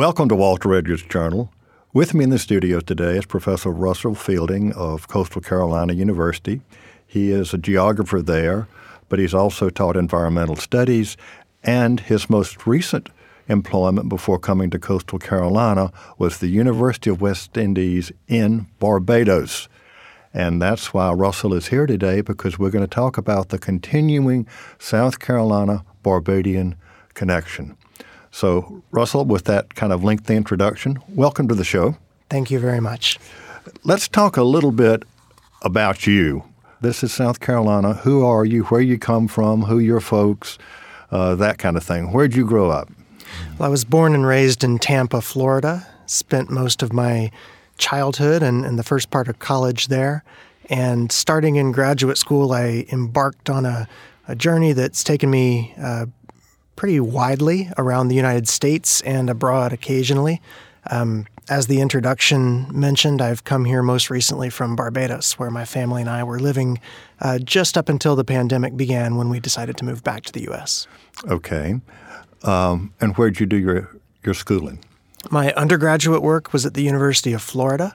Welcome to Walter Edgar's Journal. With me in the studio today is Professor Russell Fielding of Coastal Carolina University. He is a geographer there, but he's also taught environmental studies, and his most recent employment before coming to Coastal Carolina was the University of West Indies in Barbados. And that's why Russell is here today because we're going to talk about the continuing South Carolina Barbadian connection. So, Russell, with that kind of lengthy introduction, welcome to the show. Thank you very much. Let's talk a little bit about you. This is South Carolina. Who are you? Where you come from? Who your folks? Uh, that kind of thing. Where'd you grow up? Well, I was born and raised in Tampa, Florida. Spent most of my childhood and, and the first part of college there. And starting in graduate school, I embarked on a, a journey that's taken me uh, pretty widely around the United States and abroad occasionally. Um, as the introduction mentioned, I've come here most recently from Barbados, where my family and I were living uh, just up until the pandemic began when we decided to move back to the U.S. Okay. Um, and where'd you do your, your schooling? My undergraduate work was at the University of Florida.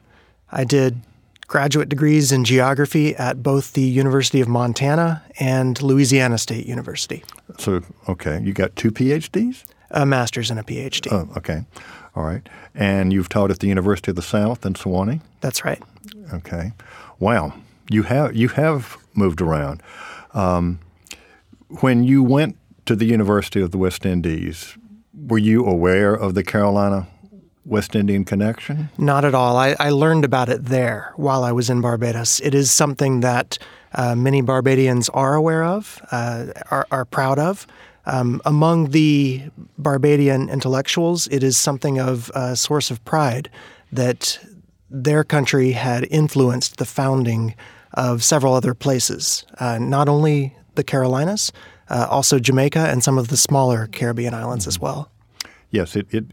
I did graduate degrees in geography at both the University of Montana and Louisiana State University. So, okay, you got two PhDs? A master's and a PhD. Oh, okay. All right. And you've taught at the University of the South in Sewanee? That's right. Okay. Wow. You have you have moved around. Um, when you went to the University of the West Indies, were you aware of the Carolina West Indian connection? Not at all. I, I, learned about it there while I was in Barbados. It is something that uh, many Barbadians are aware of, uh, are, are, proud of. Um, among the Barbadian intellectuals, it is something of a source of pride that their country had influenced the founding of several other places, uh, not only the Carolinas, uh, also Jamaica and some of the smaller Caribbean islands as well. Yes, it, it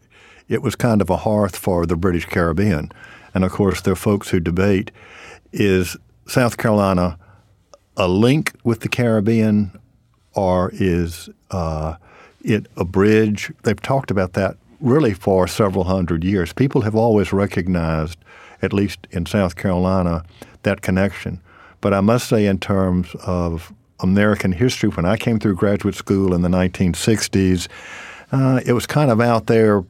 it was kind of a hearth for the British Caribbean. And of course, there are folks who debate is South Carolina a link with the Caribbean or is uh, it a bridge? They've talked about that really for several hundred years. People have always recognized, at least in South Carolina, that connection. But I must say, in terms of American history, when I came through graduate school in the 1960s, uh, it was kind of out there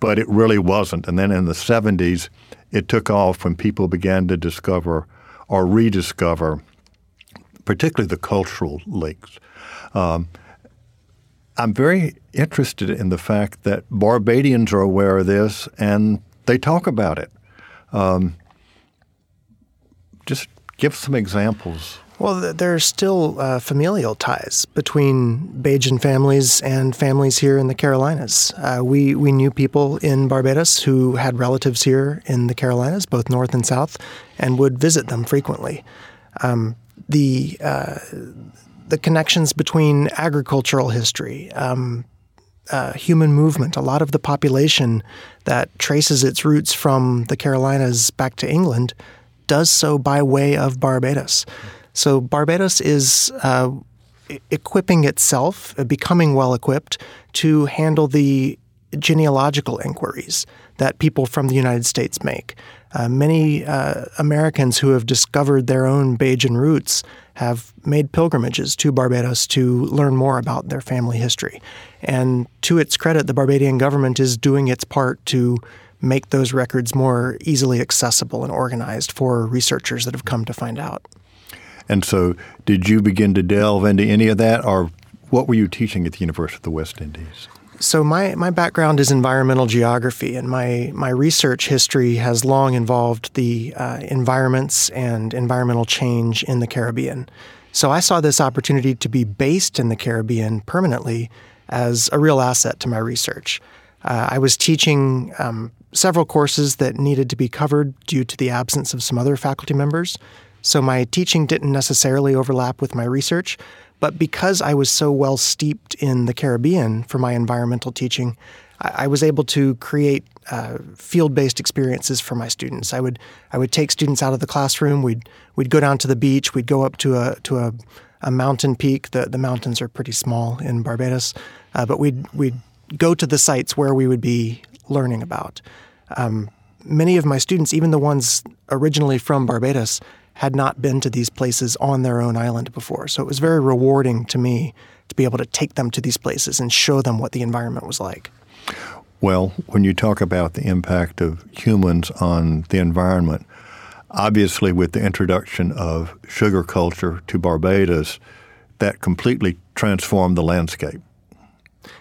but it really wasn't. And then in the 70s, it took off when people began to discover or rediscover, particularly the cultural links. Um, I'm very interested in the fact that Barbadians are aware of this and they talk about it. Um, just give some examples. Well, there are still uh, familial ties between Bajan families and families here in the Carolinas. Uh, we we knew people in Barbados who had relatives here in the Carolinas, both north and south, and would visit them frequently. Um, the uh, the connections between agricultural history, um, uh, human movement, a lot of the population that traces its roots from the Carolinas back to England does so by way of Barbados. So Barbados is uh, equipping itself, uh, becoming well equipped to handle the genealogical inquiries that people from the United States make. Uh, many uh, Americans who have discovered their own Bajan roots have made pilgrimages to Barbados to learn more about their family history. And to its credit, the Barbadian government is doing its part to make those records more easily accessible and organized for researchers that have come to find out. And so, did you begin to delve into any of that, or what were you teaching at the University of the West Indies? So my, my background is environmental geography, and my, my research history has long involved the uh, environments and environmental change in the Caribbean. So I saw this opportunity to be based in the Caribbean permanently as a real asset to my research. Uh, I was teaching um, several courses that needed to be covered due to the absence of some other faculty members. So my teaching didn't necessarily overlap with my research, but because I was so well steeped in the Caribbean for my environmental teaching, I, I was able to create uh, field-based experiences for my students. I would I would take students out of the classroom. We'd we'd go down to the beach. We'd go up to a to a, a mountain peak. The the mountains are pretty small in Barbados, uh, but we'd we'd go to the sites where we would be learning about. Um, many of my students, even the ones originally from Barbados, had not been to these places on their own island before. So it was very rewarding to me to be able to take them to these places and show them what the environment was like. Well, when you talk about the impact of humans on the environment, obviously with the introduction of sugar culture to Barbados, that completely transformed the landscape.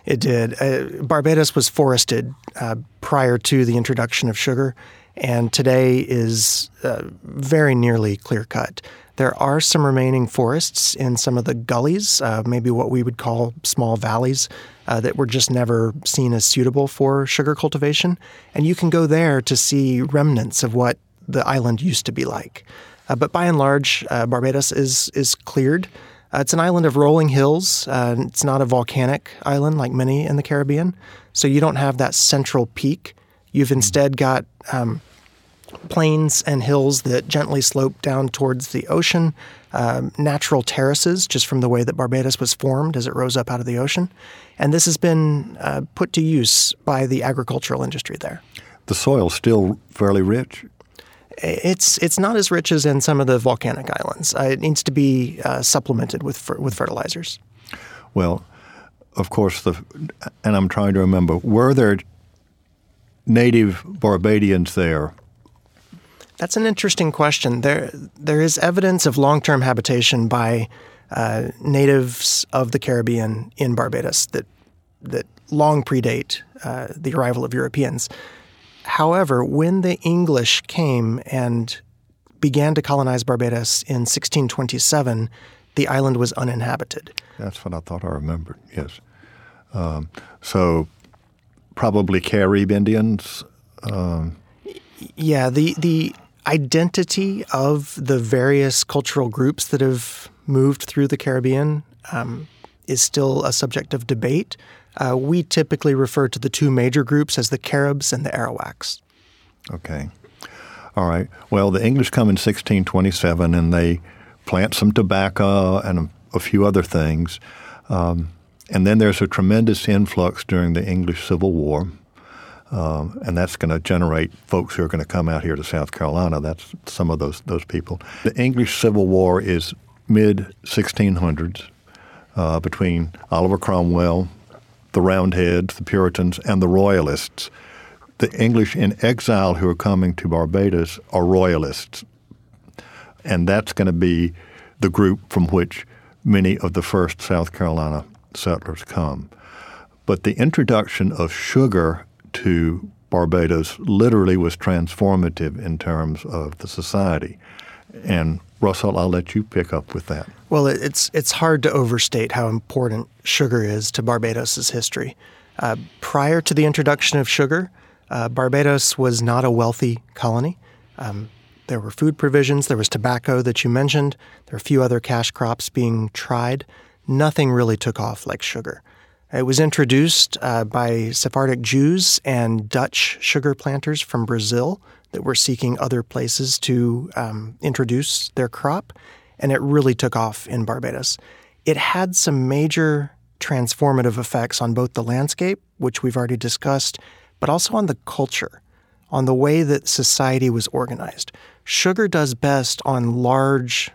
It did. Uh, Barbados was forested uh, prior to the introduction of sugar, and today is uh, very nearly clear cut. There are some remaining forests in some of the gullies, uh, maybe what we would call small valleys, uh, that were just never seen as suitable for sugar cultivation. And you can go there to see remnants of what the island used to be like. Uh, but by and large, Barbados is is cleared. Uh, it's an island of rolling hills. Uh, it's not a volcanic island like many in the Caribbean. So you don't have that central peak. You've instead got um, plains and hills that gently slope down towards the ocean, um, natural terraces, just from the way that Barbados was formed as it rose up out of the ocean. And this has been uh, put to use by the agricultural industry there. The soil's still fairly rich it's it's not as rich as in some of the volcanic islands. Uh, it needs to be uh, supplemented with with fertilizers. Well, of course, the and I'm trying to remember were there native Barbadians there? That's an interesting question. There there is evidence of long term habitation by uh, natives of the Caribbean in Barbados that that long predate uh, the arrival of Europeans. However, when the English came and began to colonize Barbados in 1627, the island was uninhabited. That's what I thought I remembered, yes. Um, so probably Carib Indians? Um. Yeah, the, the identity of the various cultural groups that have moved through the Caribbean um, is still a subject of debate. Uh, we typically refer to the two major groups as the Caribs and the Arawaks. Okay. All right. Well, the English come in 1627 and they plant some tobacco and a, a few other things. Um, and then there's a tremendous influx during the English Civil War. Um, and that's going to generate folks who are going to come out here to South Carolina. That's some of those those people. The English Civil War is mid 1600s uh, between Oliver Cromwell the Roundheads, the Puritans, and the Royalists. The English in exile who are coming to Barbados are Royalists. And that's going to be the group from which many of the first South Carolina settlers come. But the introduction of sugar to Barbados literally was transformative in terms of the society. And Russell, I'll let you pick up with that. Well, it's it's hard to overstate how important sugar is to Barbados's history. Uh, prior to the introduction of sugar, uh, Barbados was not a wealthy colony. Um, there were food provisions, there was tobacco that you mentioned, there were a few other cash crops being tried. Nothing really took off like sugar. It was introduced uh, by Sephardic Jews and Dutch sugar planters from Brazil that were seeking other places to um, introduce their crop, and it really took off in Barbados. It had some major transformative effects on both the landscape, which we've already discussed, but also on the culture, on the way that society was organized. Sugar does best on large,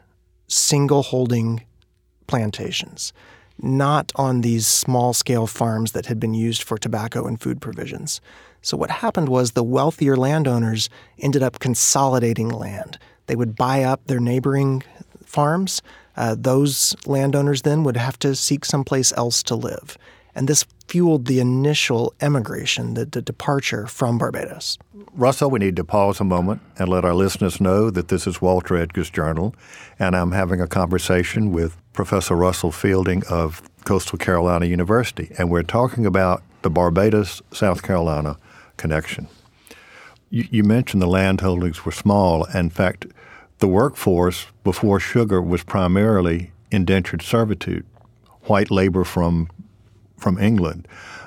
single holding plantations, not on these small scale farms that had been used for tobacco and food provisions. So what happened was the wealthier landowners ended up consolidating land. They would buy up their neighboring farms. Uh, those landowners then would have to seek someplace else to live. And this fueled the initial emigration, the, the, departure from Barbados. Russell, we need to pause a moment and let our listeners know that this is Walter Edgar's Journal, and I'm having a conversation with Professor Russell Fielding of Coastal Carolina University, and we're talking about the Barbados, South Carolina connection. You, you mentioned the land holdings were small. In fact, the workforce before sugar was primarily indentured servitude, white labor from from England.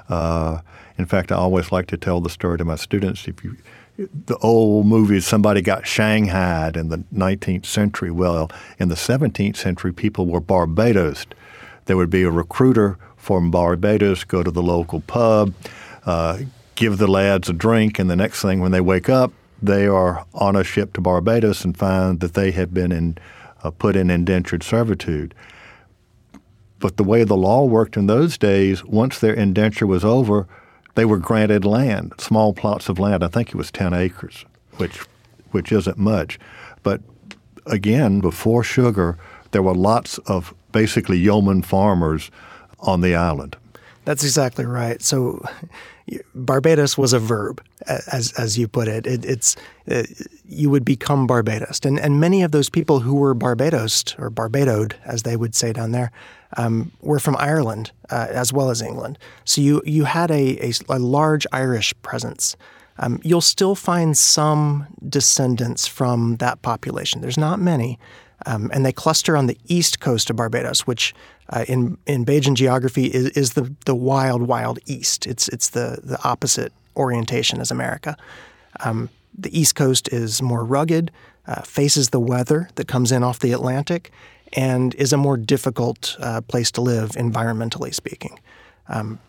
Uh, in fact, I always like to tell the story to my students. If you the old movies, somebody got shanghaied in the 19th century. Well, in the 17th century, people were Barbados. There would be a recruiter from Barbados go to the local pub, uh, give the lads a drink, and the next thing when they wake up, they are on a ship to Barbados and find that they have been in, uh, put in indentured servitude. But the way the law worked in those days, once their indenture was over, they were granted land, small plots of land. I think it was 10 acres, which, which isn't much. But again, before sugar, there were lots of basically yeoman farmers on the island. That's exactly right. So Barbados was a verb, as as you put it. it it's uh, you would become Barbados, and and many of those people who were Barbados or Barbadoed, as they would say down there, um, were from Ireland uh, as well as England. So you you had a a, a large Irish presence. Um, you'll still find some descendants from that population. There's not many, um, and they cluster on the east coast of Barbados, which uh, in in Bajan geography is, is the the wild wild east. It's it's the the opposite orientation as America. Um, the east coast is more rugged, uh, faces the weather that comes in off the Atlantic, and is a more difficult uh, place to live environmentally speaking. Um,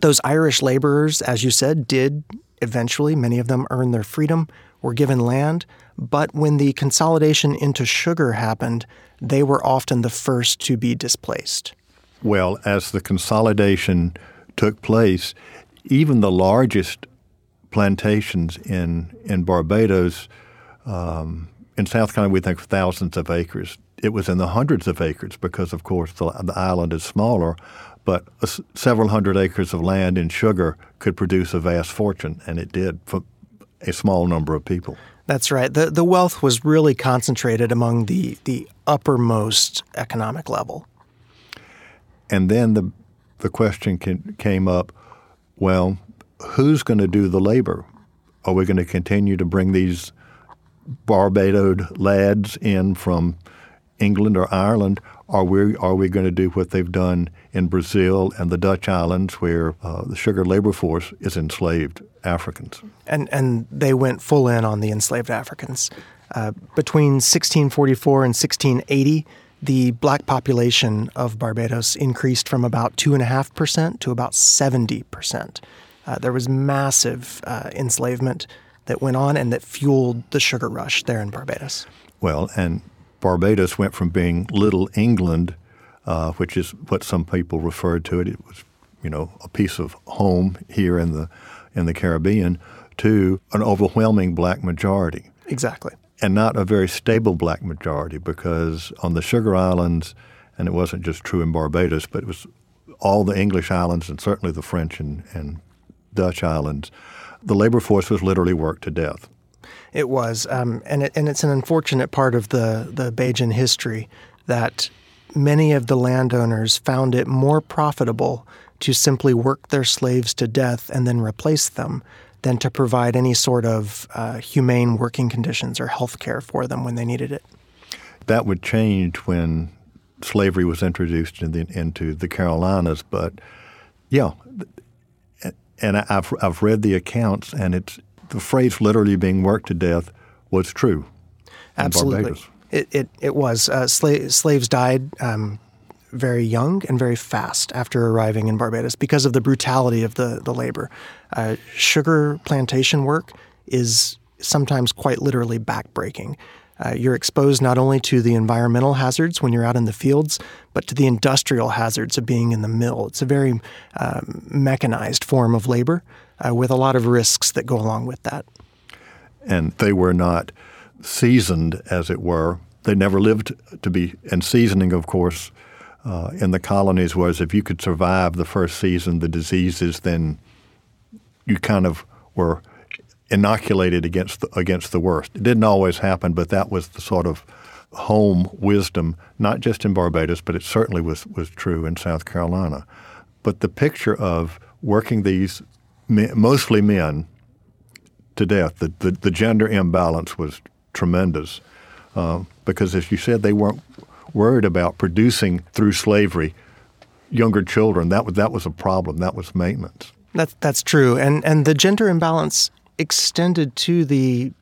those Irish laborers, as you said, did eventually, many of them earn their freedom, were given land, but when the consolidation into sugar happened, they were often the first to be displaced. Well, as the consolidation took place, even the largest plantations in, in Barbados, um, in South Carolina, we think thousands of acres. It was in the hundreds of acres because, of course, the, the island is smaller, but several hundred acres of land in sugar could produce a vast fortune, and it did for a small number of people. That's right. The the wealth was really concentrated among the the uppermost economic level. And then the the question can, came up, well, who's going to do the labor? Are we going to continue to bring these barbadoed lads in from England or Ireland? Are we are we going to do what they've done in Brazil and the Dutch islands, where uh, the sugar labor force is enslaved Africans? And and they went full in on the enslaved Africans. Uh, between 1644 and 1680, the black population of Barbados increased from about two and a half percent to about 70 percent. Uh, there was massive uh, enslavement that went on and that fueled the sugar rush there in Barbados. Well, and Barbados went from being Little England, uh, which is what some people referred to it. It was, you know, a piece of home here in the in the Caribbean, to an overwhelming black majority. Exactly. And not a very stable black majority because on the Sugar Islands, and it wasn't just true in Barbados, but it was all the English islands and certainly the French and, and Dutch islands, the labor force was literally worked to death. It was, um, and it, and it's an unfortunate part of the the Bajan history that many of the landowners found it more profitable to simply work their slaves to death and then replace them than to provide any sort of uh, humane working conditions or health care for them when they needed it. That would change when slavery was introduced in the, into the Carolinas, but yeah, and I've I've read the accounts, and it's the phrase literally being worked to death was true. Absolutely. It, it, it was. Uh, sla- slaves died um, very young and very fast after arriving in Barbados because of the brutality of the, the labor. Uh, sugar plantation work is sometimes quite literally backbreaking. Uh, you're exposed not only to the environmental hazards when you're out in the fields, but to the industrial hazards of being in the mill. It's a very um, mechanized form of labor uh, with a lot of risks that go along with that. And they were not seasoned, as it were. They never lived to be, and seasoning, of course, uh, in the colonies was if you could survive the first season, the diseases, then you kind of were inoculated against the, against the worst. It didn't always happen, but that was the sort of home wisdom, not just in Barbados, but it certainly was, was true in South Carolina. But the picture of working these mostly men to death. The, the, the, gender imbalance was tremendous uh, because, as you said, they weren't worried about producing through slavery younger children. That was, that was a problem. That was maintenance. That's, that's true. And, and the gender imbalance extended to the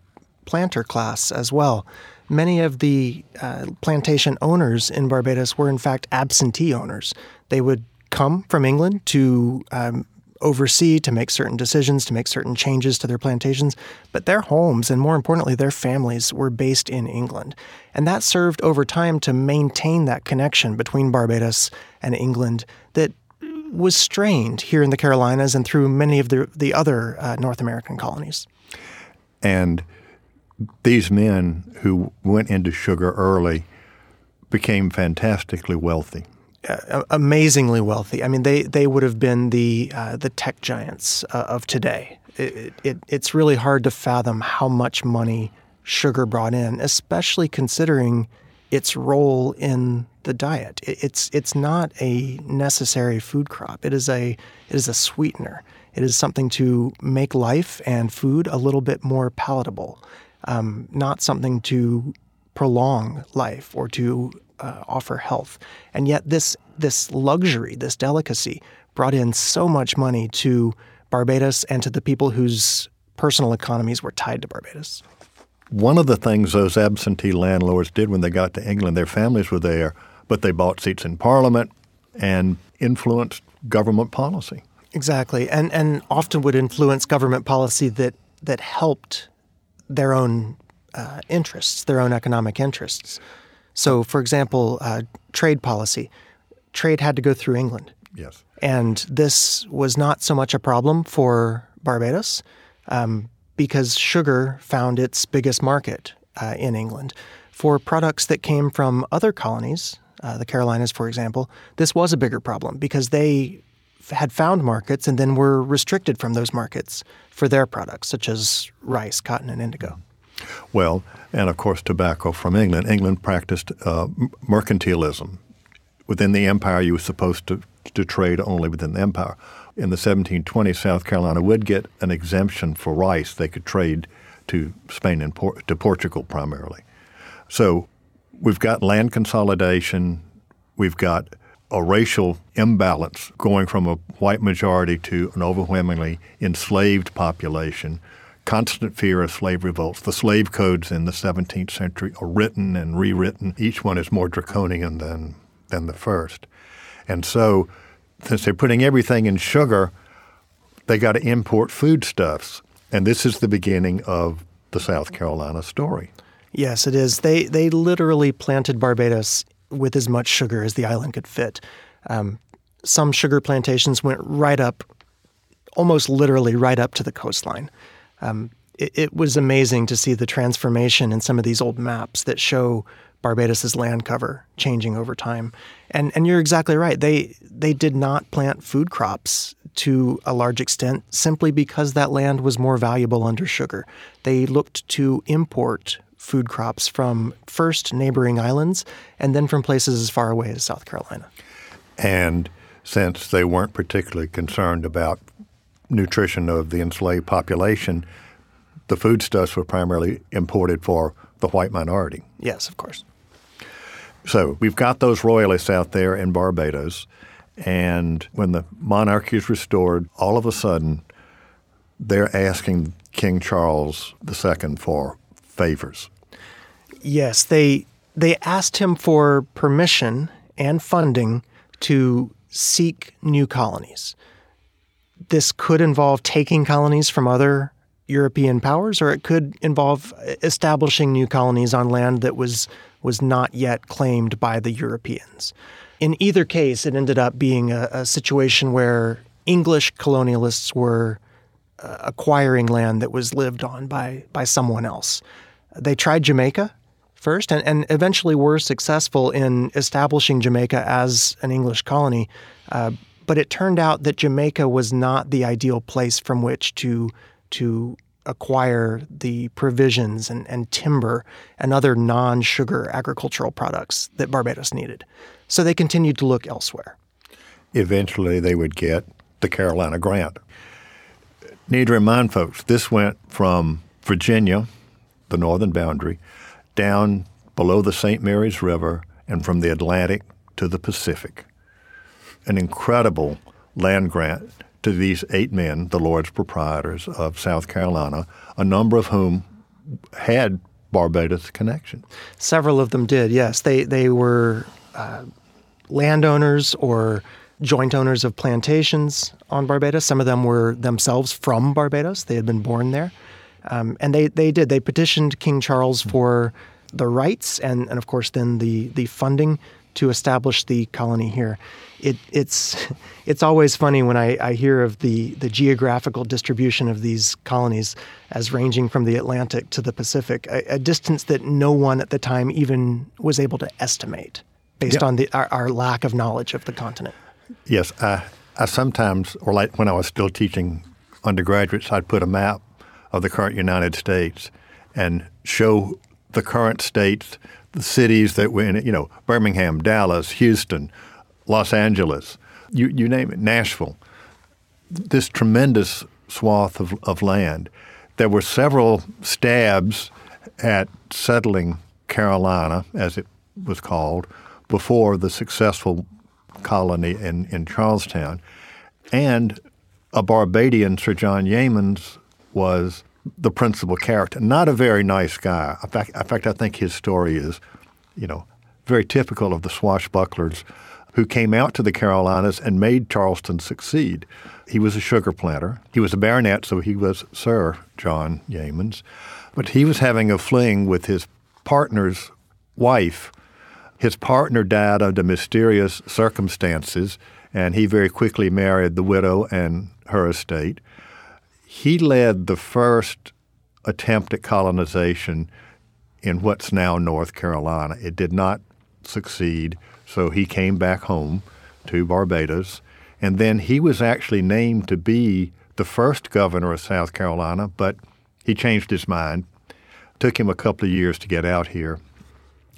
planter class as well. Many of the uh, plantation owners in Barbados were, in fact, absentee owners. They would come from England to um, oversee, to make certain decisions, to make certain changes to their plantations. But their homes, and more importantly, their families, were based in England. And that served over time to maintain that connection between Barbados and England that was strained here in the Carolinas and through many of the, the other uh, North American colonies. And these men who went into sugar early became fantastically wealthy. Uh, amazingly wealthy. I mean, they, they would have been the uh, the tech giants uh, of today. It, it, it's really hard to fathom how much money sugar brought in, especially considering its role in the diet. It, it's it's not a necessary food crop. It is a it is a sweetener. It is something to make life and food a little bit more palatable, um, not something to prolong life or to uh, offer health. And yet, this this luxury, this delicacy, brought in so much money to Barbados and to the people whose personal economies were tied to Barbados. One of the things those absentee landlords did when they got to England, their families were there, but they bought seats in Parliament and influenced government policy. Exactly, and and often would influence government policy that that helped their own uh, interests, their own economic interests. So, for example, uh, trade policy. Trade had to go through England. Yes. And this was not so much a problem for Barbados um, because sugar found its biggest market uh, in England. For products that came from other colonies, uh, the Carolinas, for example, this was a bigger problem because they had found markets and then were restricted from those markets for their products, such as rice, cotton, and indigo. Well, and of course, tobacco from England. England practiced uh, mercantilism. Within the empire, you were supposed to, to trade only within the empire. In the 1720s, South Carolina would get an exemption for rice. They could trade to Spain and Por- to Portugal primarily. So we've got land consolidation. We've got a racial imbalance going from a white majority to an overwhelmingly enslaved population constant fear of slave revolts. The slave codes in the 17th century are written and rewritten. Each one is more draconian than, than the first. And so, since they're putting everything in sugar, they got to import foodstuffs. And this is the beginning of the South Carolina story. Yes, it is. They, they literally planted Barbados with as much sugar as the island could fit. Um, some sugar plantations went right up, almost literally right up to the coastline. Um, it, it, was amazing to see the transformation in some of these old maps that show Barbados's land cover changing over time. And and you're exactly right. They they did not plant food crops to a large extent simply because that land was more valuable under sugar. They looked to import food crops from first neighboring islands and then from places as far away as South Carolina. And since they weren't particularly concerned about nutrition of the enslaved population, the foodstuffs were primarily imported for the white minority. Yes, of course. So we've got those royalists out there in Barbados, and when the monarchy is restored, all of a sudden they're asking King Charles II for favors. Yes, they they asked him for permission and funding to seek new colonies this could involve taking colonies from other European powers, or it could involve establishing new colonies on land that was was not yet claimed by the Europeans. In either case, it ended up being a, a situation where English colonialists were uh, acquiring land that was lived on by by someone else. They tried Jamaica first, and, and eventually were successful in establishing Jamaica as an English colony. Uh, but it turned out that Jamaica was not the ideal place from which to to acquire the provisions and, and timber and other non-sugar agricultural products that Barbados needed. So they continued to look elsewhere. Eventually, they would get the Carolina Grant. Need to remind folks this went from Virginia, the northern boundary, down below the St. Mary's River, and from the Atlantic to the Pacific an incredible land grant to these eight men, the Lords proprietors of South Carolina, a number of whom had Barbados connection. Several of them did, yes. They they were uh, landowners or joint owners of plantations on Barbados. Some of them were themselves from Barbados, they had been born there. Um, and they, they did. They petitioned King Charles for the rights and, and, of course, then the, the funding to establish the colony here. It, it's it's always funny when I, I hear of the, the geographical distribution of these colonies as ranging from the Atlantic to the Pacific, a, a distance that no one at the time even was able to estimate based on the, our, our, lack of knowledge of the continent. Yes, I, I sometimes, or like when I was still teaching undergraduates, I'd put a map of the current United States and show the current states the cities that were in it, you know, Birmingham, Dallas, Houston, Los Angeles, you, you name it, Nashville, this tremendous swath of, of land. There were several stabs at settling Carolina, as it was called, before the successful colony in, in Charlestown. And a Barbadian, Sir John Yeamans, was the principal character. Not a very nice guy. In fact, in fact, I think his story is, you know, very typical of the swashbucklers who came out to the Carolinas and made Charleston succeed. He was a sugar planter. He was a baronet, so he was Sir John Yeamans. But he was having a fling with his partner's wife. His partner died under mysterious circumstances, and he very quickly married the widow and her estate he led the first attempt at colonization in what's now North Carolina. It did not succeed, so he came back home to Barbados. And then he was actually named to be the first governor of South Carolina, but he changed his mind. Took him a couple of years to get out here.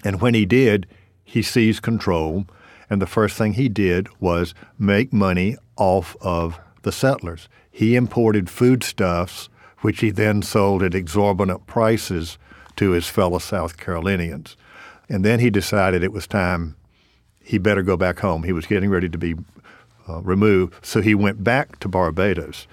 And when he did, he seized control. And the first thing he did was make money off of the settlers. He imported foodstuffs, which he then sold at exorbitant prices to his fellow South Carolinians. And then he decided it was time he better go back home. He was getting ready to be uh, removed, so he went back to Barbados.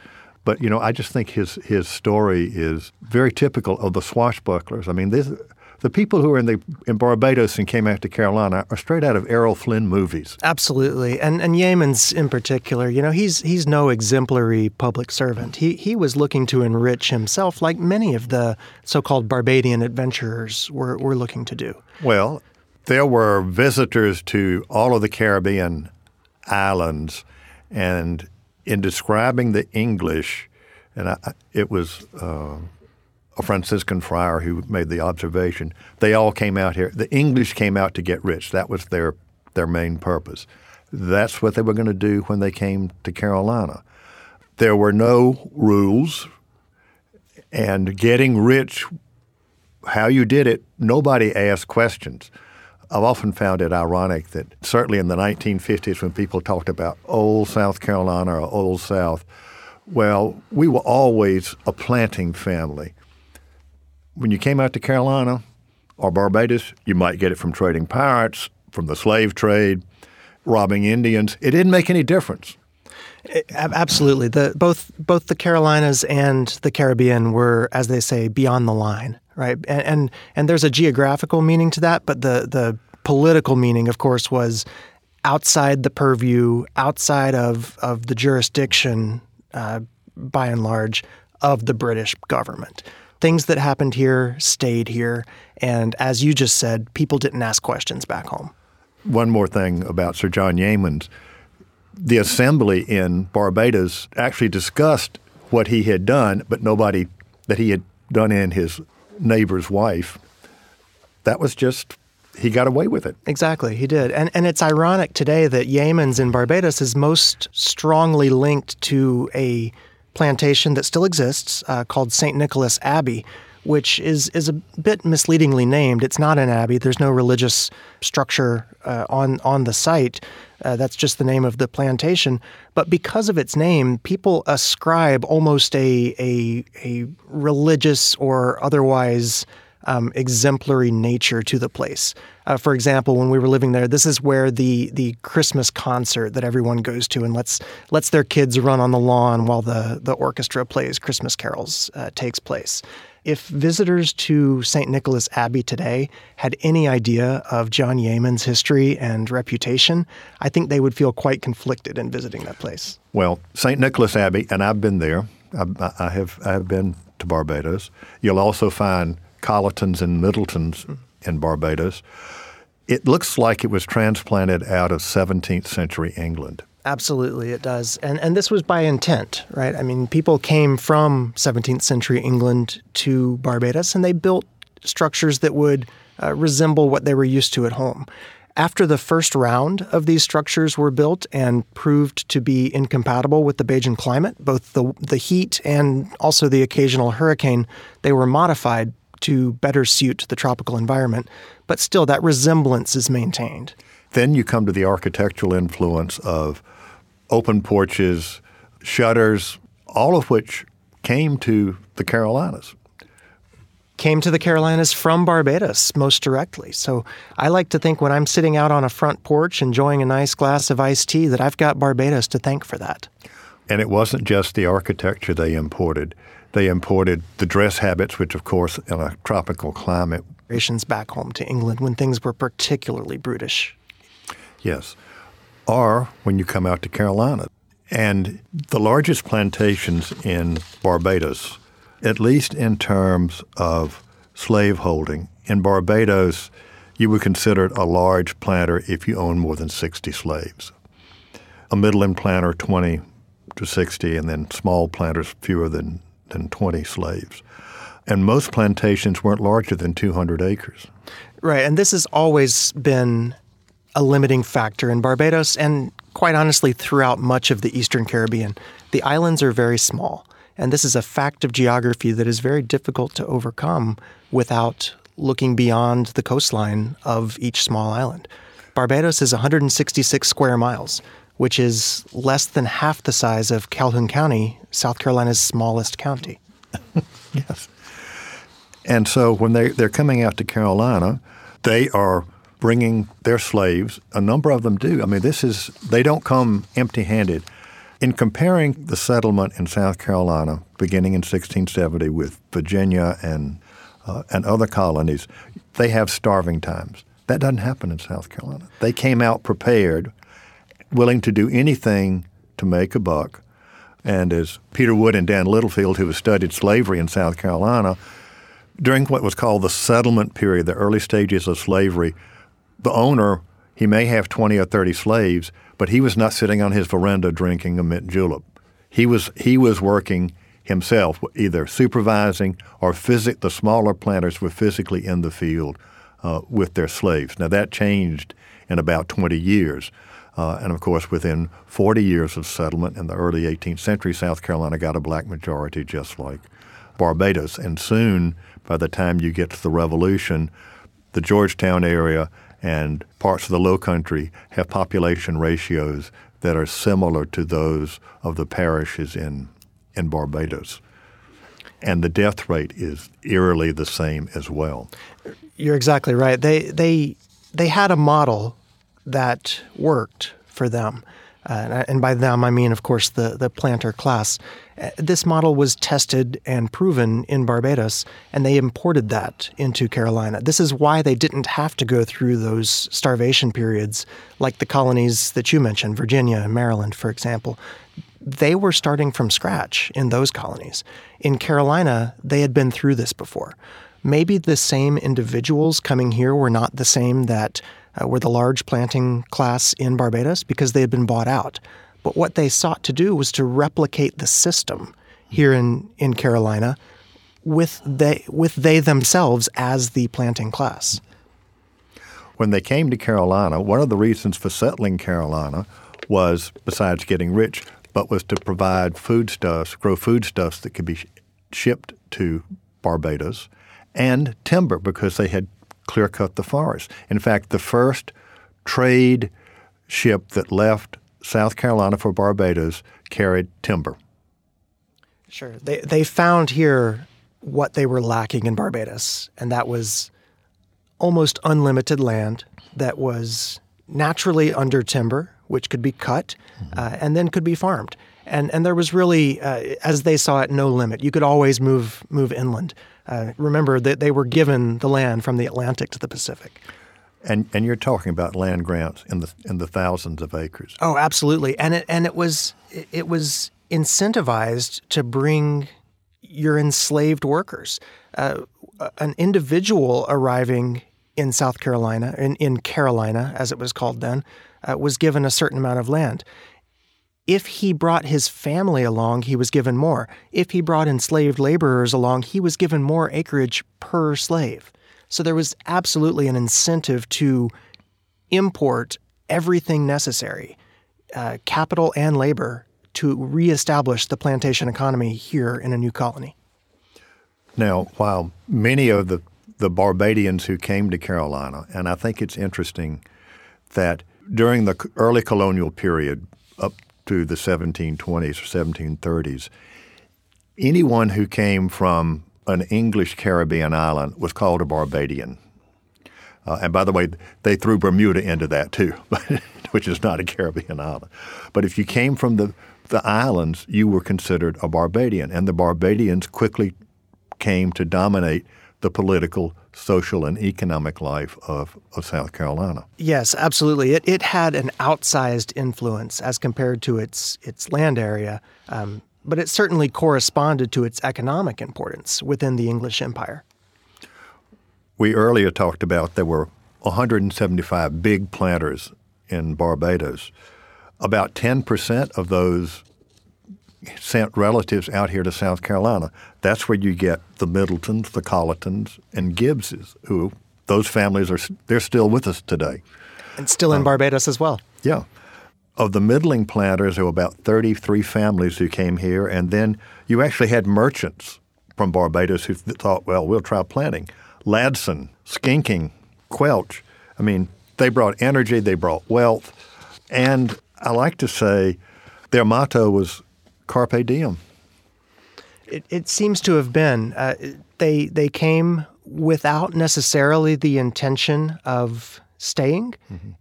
But you know, I just think his his story is very typical of the swashbucklers. I mean, this the people who are in the in Barbados and came out to Carolina are straight out of Errol Flynn movies. Absolutely, and and Yeamans in particular. You know, he's he's no exemplary public servant. He he was looking to enrich himself, like many of the so-called Barbadian adventurers were were looking to do. Well, there were visitors to all of the Caribbean islands, and in describing the English, and I, it was. Uh, a Franciscan friar who made the observation. They all came out here. The English came out to get rich. That was their their main purpose. That's what they were going to do when they came to Carolina. There were no rules, and getting rich, how you did it, nobody asked questions. I've often found it ironic that certainly in the 1950s, when people talked about old South Carolina or old South, well, we were always a planting family when you came out to Carolina or Barbados, you might get it from trading pirates, from the slave trade, robbing Indians. It didn't make any difference. Absolutely. The, both both the Carolinas and the Caribbean were, as they say, beyond the line, right? And, and and there's a geographical meaning to that, but the the political meaning, of course, was outside the purview, outside of of the jurisdiction, uh, by and large, of the British government things that happened here stayed here. And as you just said, people didn't ask questions back home. One more thing about Sir John Yeamans. The assembly in Barbados actually discussed what he had done, but nobody that he had done in his neighbor's wife. That was just he got away with it. Exactly, he did. And and it's ironic today that Yeamans in Barbados is most strongly linked to a plantation that still exists uh, called St. Nicholas Abbey, which is is a bit misleadingly named. It's not an abbey. There's no religious structure uh, on on the site. Uh, that's just the name of the plantation. But because of its name, people ascribe almost a a, a religious or otherwise um, exemplary nature to the place. Uh, for example, when we were living there, this is where the the Christmas concert that everyone goes to and lets lets their kids run on the lawn while the the orchestra plays Christmas carols uh, takes place. If visitors to St. Nicholas Abbey today had any idea of John Yeaman's history and reputation, I think they would feel quite conflicted in visiting that place. Well, St. Nicholas Abbey, and I've been there. I, I have I have been to Barbados. You'll also find Colletons and Middletons in Barbados. It looks like it was transplanted out of 17th century England. Absolutely, it does. And and this was by intent, right? I mean, people came from 17th century England to Barbados and they built structures that would uh, resemble what they were used to at home. After the first round of these structures were built and proved to be incompatible with the Bajan climate, both the the heat and also the occasional hurricane, they were modified to better suit the tropical environment. But still, that resemblance is maintained. Then you come to the architectural influence of open porches, shutters, all of which came to the Carolinas. Came to the Carolinas from Barbados most directly. So I like to think when I'm sitting out on a front porch enjoying a nice glass of iced tea that I've got Barbados to thank for that. And it wasn't just the architecture they imported. They imported the dress habits, which, of course, in a tropical climate. Back home to England when things were particularly brutish. Yes. Or when you come out to Carolina. And the largest plantations in Barbados, at least in terms of slaveholding, in Barbados, you would consider a large planter if you own more than 60 slaves. A middling planter, 20 to 60, and then small planters, fewer than, than 20 slaves. And most plantations weren't larger than 200 acres. Right. And this has always been a limiting factor in Barbados and quite honestly throughout much of the Eastern Caribbean. The islands are very small, and this is a fact of geography that is very difficult to overcome without looking beyond the coastline of each small island. Barbados is 166 square miles, which is less than half the size of Calhoun County, South Carolina's smallest county. yes. And so when they, they're coming out to Carolina, they are bringing their slaves. A number of them do. I mean, this is, they don't come empty handed. In comparing the settlement in South Carolina beginning in 1670 with Virginia and, uh, and other colonies, they have starving times. That doesn't happen in South Carolina. They came out prepared, willing to do anything to make a buck. And as Peter Wood and Dan Littlefield, who have studied slavery in South Carolina, during what was called the settlement period, the early stages of slavery, the owner, he may have 20 or 30 slaves, but he was not sitting on his veranda drinking a mint julep. He was, he was working himself, either supervising or physic, the smaller planters were physically in the field uh, with their slaves. Now that changed in about 20 years. Uh, and of course, within 40 years of settlement in the early 18th century, South Carolina got a black majority just like Barbados. And soon, by the time you get to the Revolution, the Georgetown area and parts of the low country have population ratios that are similar to those of the parishes in, in Barbados. And the death rate is eerily the same as well. You're exactly right. They, they, they had a model that worked for them. Uh, and by them, I mean, of course, the, the planter class. Uh, this model was tested and proven in Barbados, and they imported that into Carolina. This is why they didn't have to go through those starvation periods like the colonies that you mentioned, Virginia and Maryland, for example. They were starting from scratch in those colonies. In Carolina, they had been through this before. Maybe the same individuals coming here were not the same that uh, were the large planting class in Barbados because they had been bought out. But what they sought to do was to replicate the system here in, in Carolina with they, with they themselves as the planting class. When they came to Carolina, one of the reasons for settling Carolina was, besides getting rich, but was to provide foodstuffs, grow foodstuffs that could be shipped to Barbados, and timber because they had clear cut the forest. In fact, the first trade ship that left South Carolina for Barbados carried timber. Sure. They, they found here what they were lacking in Barbados, and that was almost unlimited land that was naturally under timber, which could be cut mm-hmm. uh, and then could be farmed. And, and there was really, uh, as they saw it, no limit. You could always move move inland. Uh, remember that they were given the land from the Atlantic to the Pacific. And and you're talking about land grants in the in the thousands of acres. Oh, absolutely. And it and it was it was incentivized to bring your enslaved workers. Uh, an individual arriving in South Carolina, in, in Carolina, as it was called then, uh, was given a certain amount of land. If he brought his family along, he was given more. If he brought enslaved laborers along, he was given more acreage per slave. So there was absolutely an incentive to import everything necessary, uh, capital and labor, to reestablish the plantation economy here in a new colony. Now, while many of the, the Barbadians who came to Carolina, and I think it's interesting that during the early colonial period up to the 1720s or 1730s, anyone who came from an English Caribbean island was called a Barbadian. Uh, and by the way, they threw Bermuda into that too, which is not a Caribbean island. But if you came from the, the islands, you were considered a Barbadian. And the Barbadians quickly came to dominate the political, social, and economic life of, of South Carolina. Yes, absolutely. It, it had an outsized influence as compared to its, its land area, um, but it certainly corresponded to its economic importance within the English Empire. We earlier talked about there were 175 big planters in Barbados. About 10% of those sent relatives out here to South Carolina. That's where you get the Middletons, the Colletons, and Gibbses, who those families are they're still with us today. And still in um, Barbados as well. Yeah. Of the middling planters, there were about 33 families who came here, and then you actually had merchants from Barbados who thought, well, we'll try planting. Ladson, Schenckingh, Quelch. I mean, they brought energy, they brought wealth, and I like to say their motto was carpe diem? It, it seems to have been. Uh, they they came without necessarily the intention of staying, mm-hmm.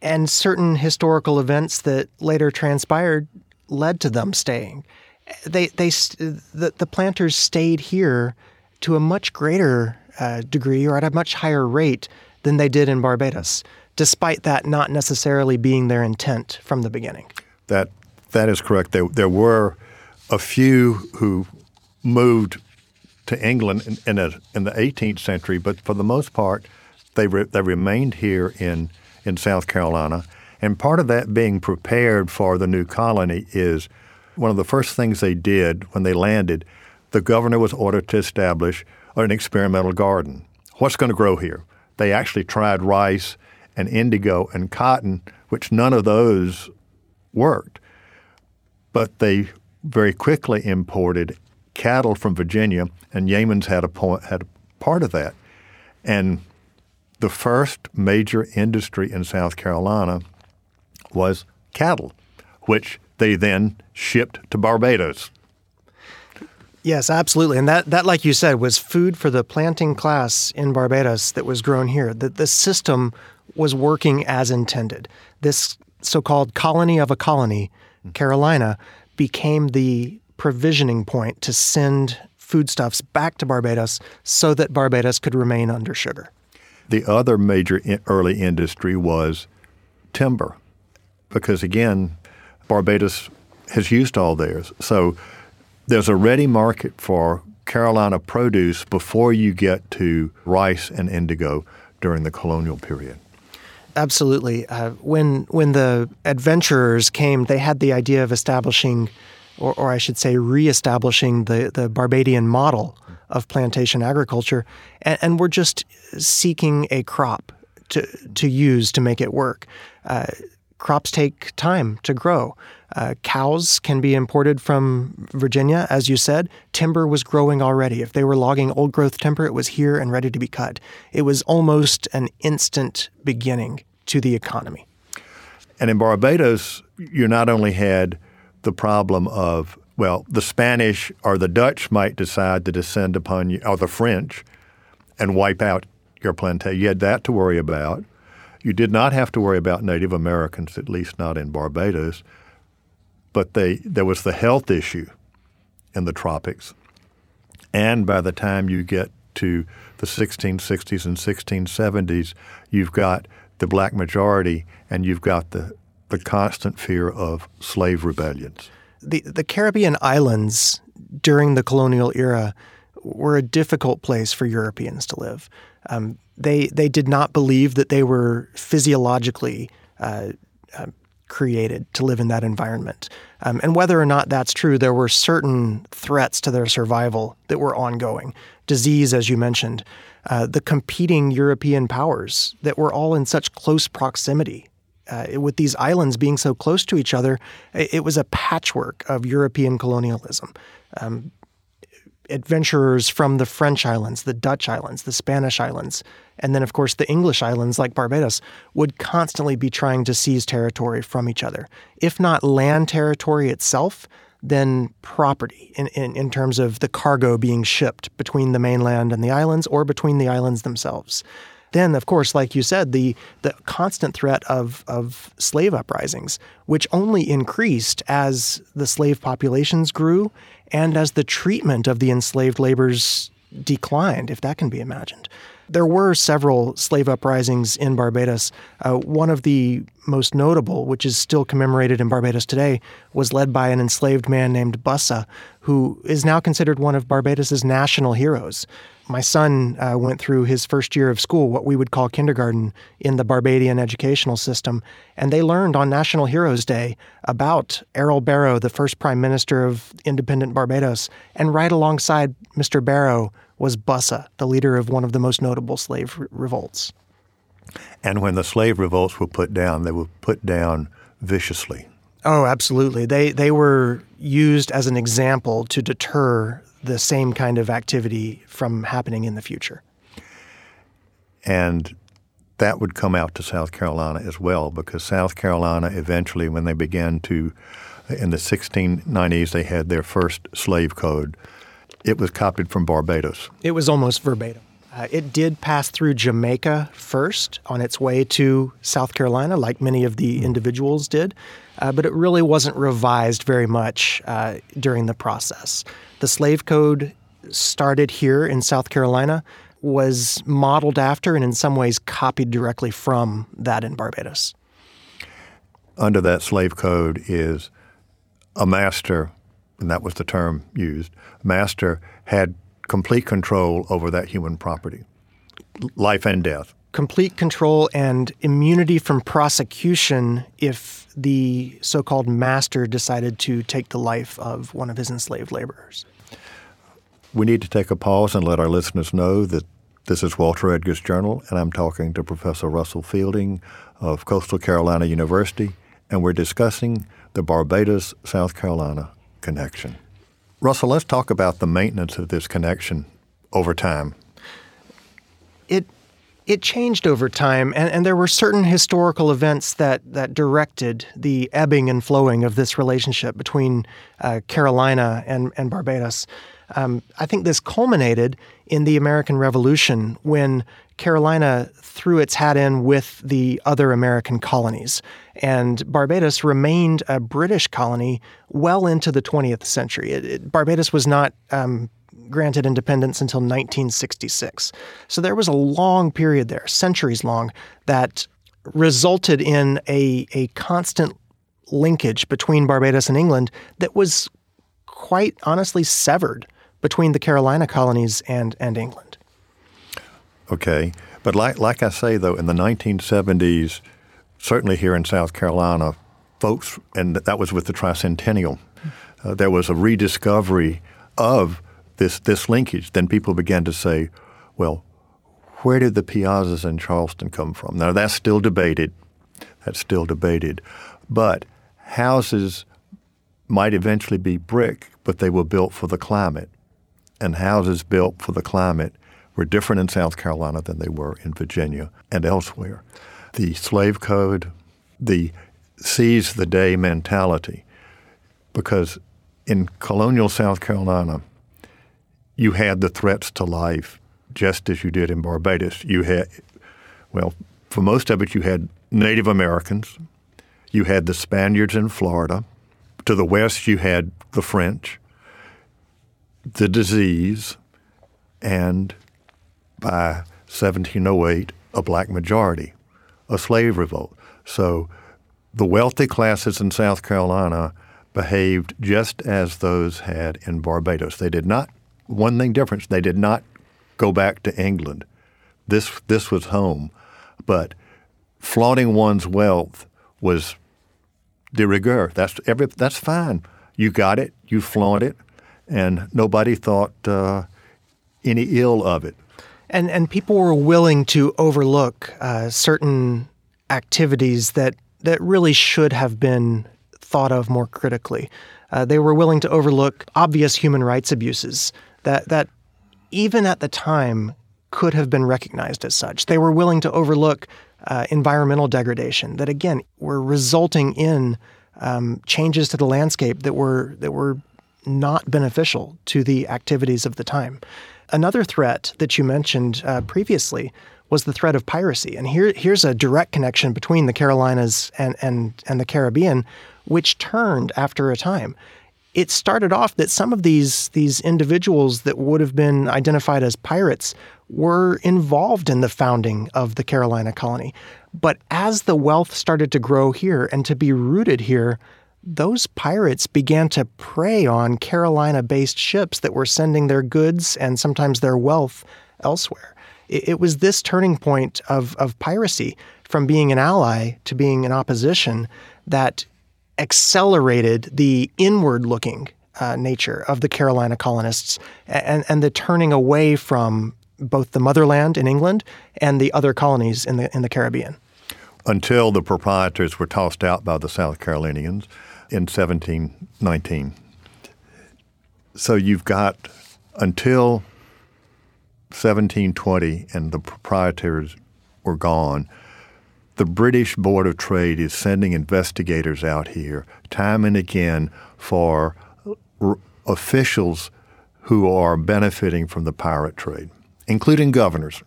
and certain historical events that later transpired led to them staying. They they the, the planters stayed here to a much greater uh, degree or at a much higher rate than they did in Barbados, despite that not necessarily being their intent from the beginning. That that is correct. There, there were a few who moved to England in, in, a, in, the 18th century, but for the most part, they, re, they remained here in, in South Carolina. And part of that being prepared for the new colony is one of the first things they did when they landed, the governor was ordered to establish an experimental garden. What's going to grow here? They actually tried rice and indigo and cotton, which none of those worked but they very quickly imported cattle from Virginia, and Yeamans had a point, had a part of that. And the first major industry in South Carolina was cattle, which they then shipped to Barbados. Yes, absolutely. And that, that, like you said, was food for the planting class in Barbados that was grown here. The, the system was working as intended. This so called colony of a colony mm-hmm. Carolina became the provisioning point to send foodstuffs back to Barbados so that Barbados could remain under sugar. The other major early industry was timber, because again, Barbados has used all theirs. So there's a ready market for Carolina produce before you get to rice and indigo during the colonial period. Absolutely. Uh, when when the adventurers came, they had the idea of establishing, or, or I should say, reestablishing the the Barbadian model of plantation agriculture, and, and we're just seeking a crop to to use to make it work. Uh, crops take time to grow. Uh, cows can be imported from Virginia, as you said. Timber was growing already. If they were logging old growth timber, it was here and ready to be cut. It was almost an instant beginning to the economy. And in Barbados, you not only had the problem of Well, the Spanish or the Dutch might decide to descend upon you, or the French, and wipe out your plantation. You had that to worry about. You did not have to worry about Native Americans, at least not in Barbados, but they, there was the health issue in the tropics. And by the time you get to the 1660s and 1670s, you've got the black majority and you've got the, the constant fear of slave rebellions. The, the Caribbean islands during the colonial era were a difficult place for Europeans to live. Um, they they did not believe that they were physiologically uh, uh, created to live in that environment. Um, and whether or not that's true, there were certain threats to their survival that were ongoing. Disease, as you mentioned, uh, the competing European powers that were all in such close proximity. Uh, with these islands being so close to each other, it, was a patchwork of European colonialism. Um, adventurers from the French islands, the Dutch islands, the Spanish islands, and then, of course, the English islands like Barbados would constantly be trying to seize territory from each other. If not land territory itself, then property in, in, in terms of the cargo being shipped between the mainland and the islands or between the islands themselves. Then, of course, like you said, the the constant threat of of slave uprisings, which only increased as the slave populations grew and as the treatment of the enslaved laborers declined, if that can be imagined. There were several slave uprisings in Barbados. Uh, one of the most notable, which is still commemorated in Barbados today, was led by an enslaved man named Bussa, who is now considered one of Barbados's national heroes. My son uh, went through his first year of school, what we would call kindergarten, in the Barbadian educational system, and they learned on National Heroes Day about Errol Barrow, the first prime minister of independent Barbados, and right alongside Mr. Barrow was Bussa, the leader of one of the most notable slave re- revolts. And when the slave revolts were put down, they were put down viciously. Oh, absolutely. They they were used as an example to deter the same kind of activity from happening in the future. And that would come out to South Carolina as well, because South Carolina eventually, when they began to, in the 1690s, they had their first slave code. It was copied from Barbados. It was almost verbatim. Uh, it did pass through Jamaica first on its way to South Carolina, like many of the individuals did, uh, but it really wasn't revised very much uh, during the process. The slave code started here in South Carolina, was modeled after, and in some ways copied directly from that in Barbados. Under that slave code is a master, and that was the term used, master had complete control over that human property, life and death. Complete control and immunity from prosecution if the so called master decided to take the life of one of his enslaved laborers. We need to take a pause and let our listeners know that this is Walter Edgar's Journal, and I'm talking to Professor Russell Fielding of Coastal Carolina University, and we're discussing the Barbados South Carolina connection. Russell, let's talk about the maintenance of this connection over time. It changed over time, and, and there were certain historical events that, that directed the ebbing and flowing of this relationship between uh, Carolina and, and Barbados. Um, I think this culminated in the American Revolution when Carolina threw its hat in with the other American colonies. And Barbados remained a British colony well into the 20th century. It, it, Barbados was not um, granted independence until 1966. So there was a long period there, centuries long, that resulted in a, a constant linkage between Barbados and England that was quite honestly severed between the Carolina colonies and, and England. Okay. But like, like I say, though, in the 1970s, certainly here in South Carolina, folks, and that was with the tricentennial, uh, there was a rediscovery of this, this linkage. Then people began to say, well, where did the piazzas in Charleston come from? Now, that's still debated. That's still debated. But houses might eventually be brick, but they were built for the climate and houses built for the climate were different in South Carolina than they were in Virginia and elsewhere. The slave code, the seize the day mentality, because in colonial South Carolina, you had the threats to life just as you did in Barbados. You had, well, for most of it, you had Native Americans, you had the Spaniards in Florida. To the west, you had the French, the disease, and by 1708, a black majority, a slave revolt. So the wealthy classes in South Carolina behaved just as those had in Barbados. They did not, one thing difference, they did not go back to England. This, this was home. But flaunting one's wealth was de rigueur. That's, every, that's fine. You got it, you flaunt it, and nobody thought uh, any ill of it. And, and people were willing to overlook uh, certain activities that, that really should have been thought of more critically. Uh, they were willing to overlook obvious human rights abuses that, that even at the time could have been recognized as such. They were willing to overlook uh, environmental degradation that, again, were resulting in um, changes to the landscape that were that were not beneficial to the activities of the time. Another threat that you mentioned uh, previously was the threat of piracy, and here here's a direct connection between the Carolinas and and and the Caribbean, which turned after a time. It started off that some of these these individuals that would have been identified as pirates were involved in the founding of the Carolina colony. But as the wealth started to grow here and to be rooted here, those pirates began to prey on Carolina based ships that were sending their goods and sometimes their wealth elsewhere. It, it, was this turning point of, of piracy from being an ally to being an opposition that accelerated the inward looking uh, nature of the Carolina colonists and, and the turning away from both the motherland in England and the other colonies in the in the Caribbean. Until the proprietors were tossed out by the South Carolinians in 1719. So you've got until 1720 and the proprietors were gone. The British Board of Trade is sending investigators out here time and again for r- officials who are benefiting from the pirate trade including governors.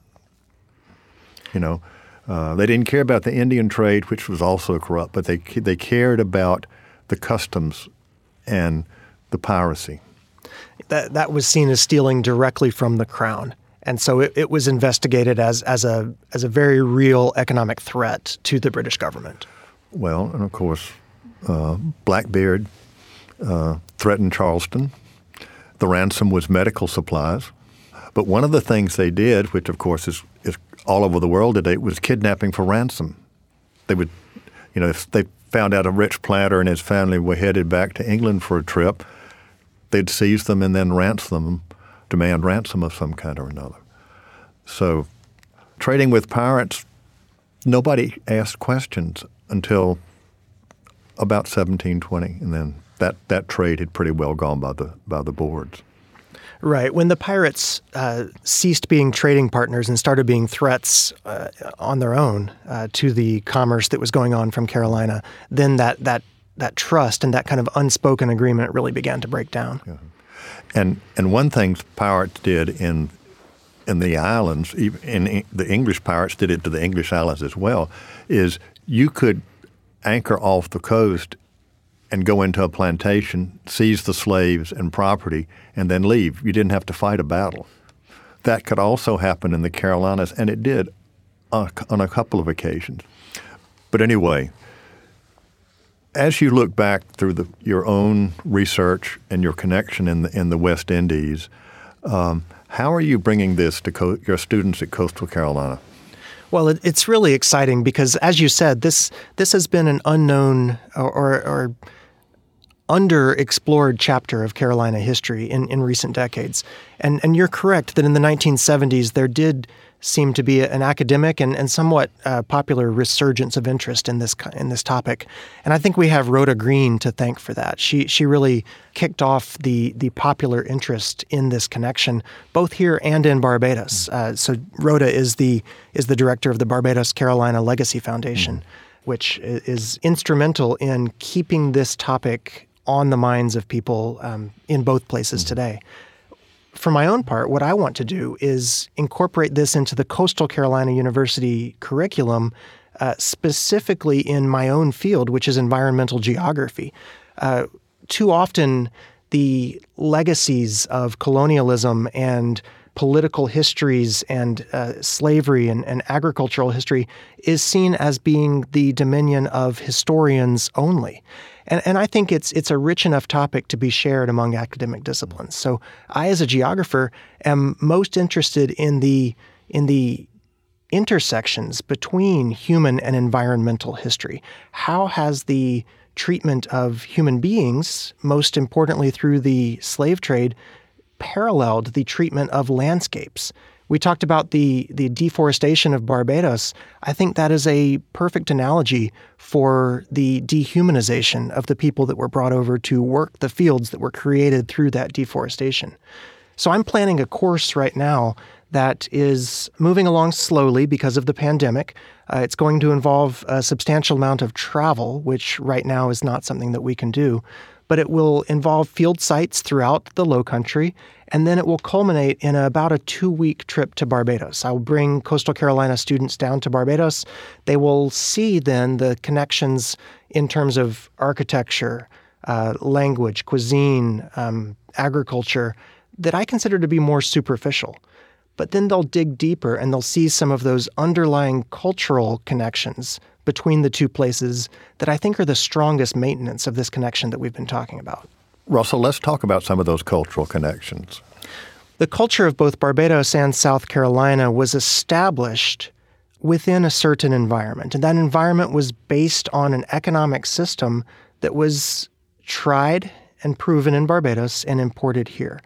You know, uh, they didn't care about the Indian trade, which was also corrupt, but they they cared about the customs and the piracy. That that was seen as stealing directly from the crown, and so it, it was investigated as as a as a very real economic threat to the British government. Well, and of course, uh, Blackbeard uh, threatened Charleston. The ransom was medical supplies. But one of the things they did, which of course is, is all over the world today, was kidnapping for ransom. They would, you know, if they found out a rich planter and his family were headed back to England for a trip, they'd seize them and then ransom them, demand ransom of some kind or another. So trading with pirates, nobody asked questions until about 1720, and then that, that trade had pretty well gone by the by the boards. Right. When the pirates uh, ceased being trading partners and started being threats uh, on their own uh, to the commerce that was going on from Carolina, then that that that trust and that kind of unspoken agreement really began to break down. Yeah. And and one thing pirates did in in the islands, in the English pirates did it to the English islands as well, is you could anchor off the coast and go into a plantation, seize the slaves and property, and then leave. You didn't have to fight a battle. That could also happen in the Carolinas, and it did on a couple of occasions. But anyway, as you look back through the, your own research and your connection in the, in the West Indies, um, how are you bringing this to co- your students at Coastal Carolina? Well, it, it's really exciting because, as you said, this this has been an unknown or, or, or underexplored chapter of Carolina history in, in recent decades. And, and you're correct that in the 1970s there did seem to be an academic and, and somewhat uh, popular resurgence of interest in this in this topic. And I think we have Rhoda Green to thank for that. She she really kicked off the the popular interest in this connection, both here and in Barbados. Mm-hmm. Uh, so Rhoda is the is the director of the Barbados Carolina Legacy Foundation. Mm-hmm. Which is instrumental in keeping this topic on the minds of people um, in both places mm-hmm. today. For my own part, what I want to do is incorporate this into the Coastal Carolina University curriculum, uh, specifically in my own field, which is environmental geography. Uh, too often, the legacies of colonialism and political histories and uh, slavery and, and, agricultural history is seen as being the dominion of historians only. And, and I think it's it's a rich enough topic to be shared among academic disciplines. So I, as a geographer, am most interested in the in the intersections between human and environmental history. How has the treatment of human beings, most importantly through the slave trade, paralleled the treatment of landscapes. We talked about the, the deforestation of Barbados. I think that is a perfect analogy for the dehumanization of the people that were brought over to work the fields that were created through that deforestation. So I'm planning a course right now that is moving along slowly because of the pandemic. Uh, it's going to involve a substantial amount of travel, which right now is not something that we can do but it will involve field sites throughout the Low Country, and then it will culminate in about a two week trip to Barbados. I will bring Coastal Carolina students down to Barbados. They will see then the connections in terms of architecture, uh, language, cuisine, um, agriculture that I consider to be more superficial. But then they'll dig deeper and they'll see some of those underlying cultural connections between the two places that I think are the strongest maintenance of this connection that we've been talking about. Russell, let's talk about some of those cultural connections. The culture of both Barbados and South Carolina was established within a certain environment, and that environment was based on an economic system that was tried and proven in Barbados and imported here.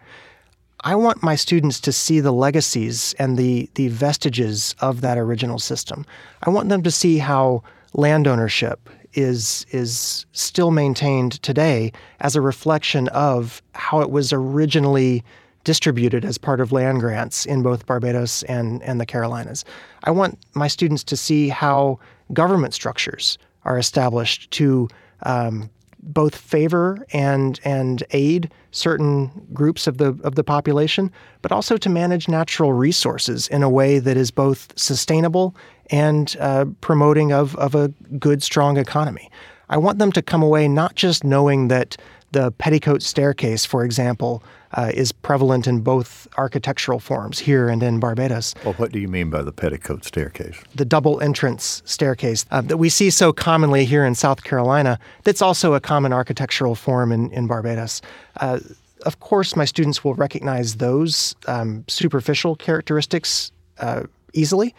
I want my students to see the legacies and the, the vestiges of that original system. I want them to see how land ownership is, is still maintained today as a reflection of how it was originally distributed as part of land grants in both Barbados and, and the Carolinas. I want my students to see how government structures are established to um, both favor and and aid certain groups of the of the population, but also to manage natural resources in a way that is both sustainable and uh, promoting of of a good, strong economy. I want them to come away not just knowing that the petticoat staircase, for example, uh, is prevalent in both architectural forms here and in Barbados. Well, what do you mean by the petticoat staircase? The double entrance staircase uh, that we see so commonly here in South Carolina, that's also a common architectural form in, in Barbados. Uh, of course, my students will recognize those um, superficial characteristics uh, easily.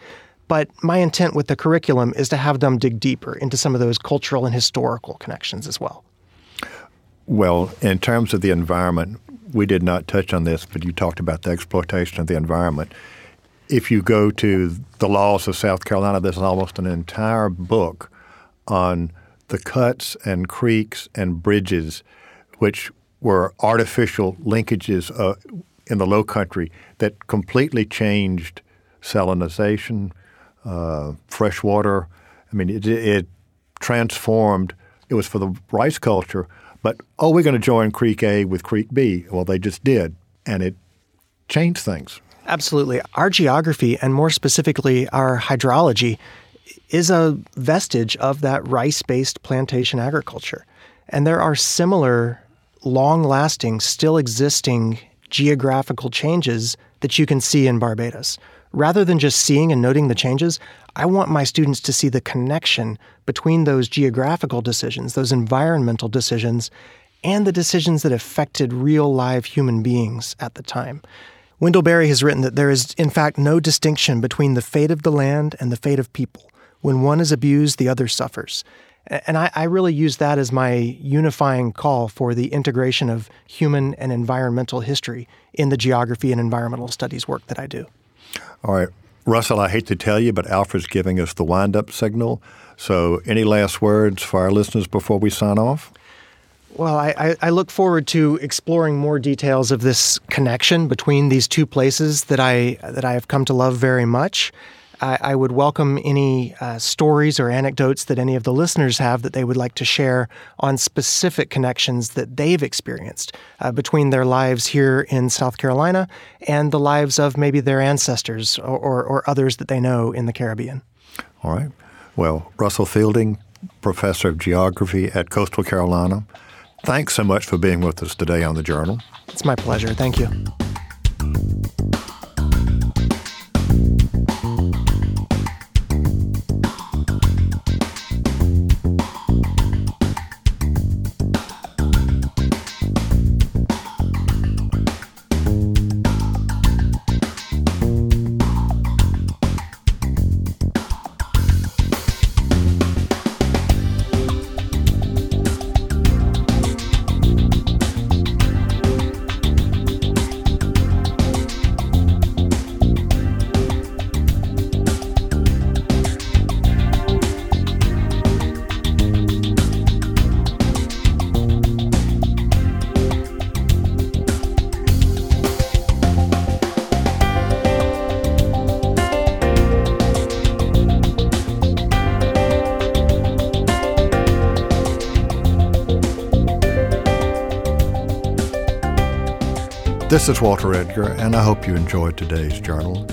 But my intent with the curriculum is to have them dig deeper into some of those cultural and historical connections as well. Well, in terms of the environment, we did not touch on this, but you talked about the exploitation of the environment. If you go to the laws of South Carolina, there's almost an entire book on the cuts and creeks and bridges, which were artificial linkages uh, in the Low Country that completely changed salinization, uh, fresh water. I mean, it, it transformed. It was for the rice culture, but, oh, we're going to join Creek A with Creek B. Well, they just did, and it changed things. Absolutely. Our geography, and more specifically, our hydrology, is a vestige of that rice based plantation agriculture. And there are similar, long lasting, still existing geographical changes that you can see in Barbados. Rather than just seeing and noting the changes, I want my students to see the connection between those geographical decisions, those environmental decisions, and the decisions that affected real live human beings at the time. Wendell Berry has written that there is, in fact, no distinction between the fate of the land and the fate of people. When one is abused, the other suffers. And I, I, really use that as my unifying call for the integration of human and environmental history in the geography and environmental studies work that I do. All right. Russell, I hate to tell you, but Alfred's giving us the wind up signal. So, any last words for our listeners before we sign off? Well, I, I, look forward to exploring more details of this connection between these two places that I that I have come to love very much. I, I would welcome any uh, stories or anecdotes that any of the listeners have that they would like to share on specific connections that they've experienced uh, between their lives here in South Carolina and the lives of maybe their ancestors or, or, or others that they know in the Caribbean. All right. Well, Russell Fielding, professor of geography at Coastal Carolina, thanks so much for being with us today on the Journal. It's my pleasure. Thank you. This is Walter Edgar, and I hope you enjoyed today's journal.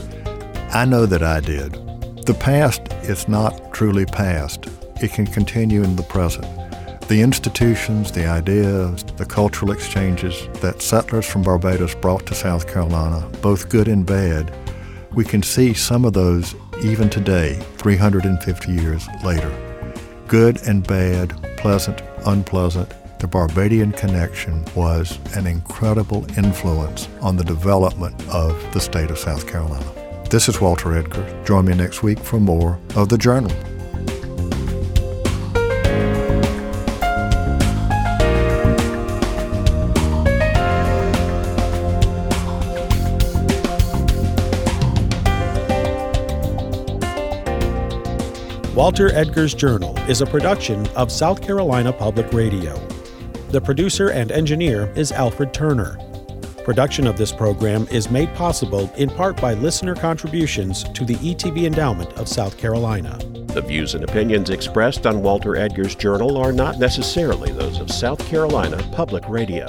I know that I did. The past is not truly past, it can continue in the present. The institutions, the ideas, the cultural exchanges that settlers from Barbados brought to South Carolina, both good and bad, we can see some of those even today, 350 years later. Good and bad, pleasant, unpleasant, the Barbadian connection was an incredible influence on the development of the state of South Carolina. This is Walter Edgar. Join me next week for more of The Journal. Walter Edgar's Journal is a production of South Carolina Public Radio. The producer and engineer is Alfred Turner. Production of this program is made possible in part by listener contributions to the ETV Endowment of South Carolina. The views and opinions expressed on Walter Edgar's Journal are not necessarily those of South Carolina Public Radio.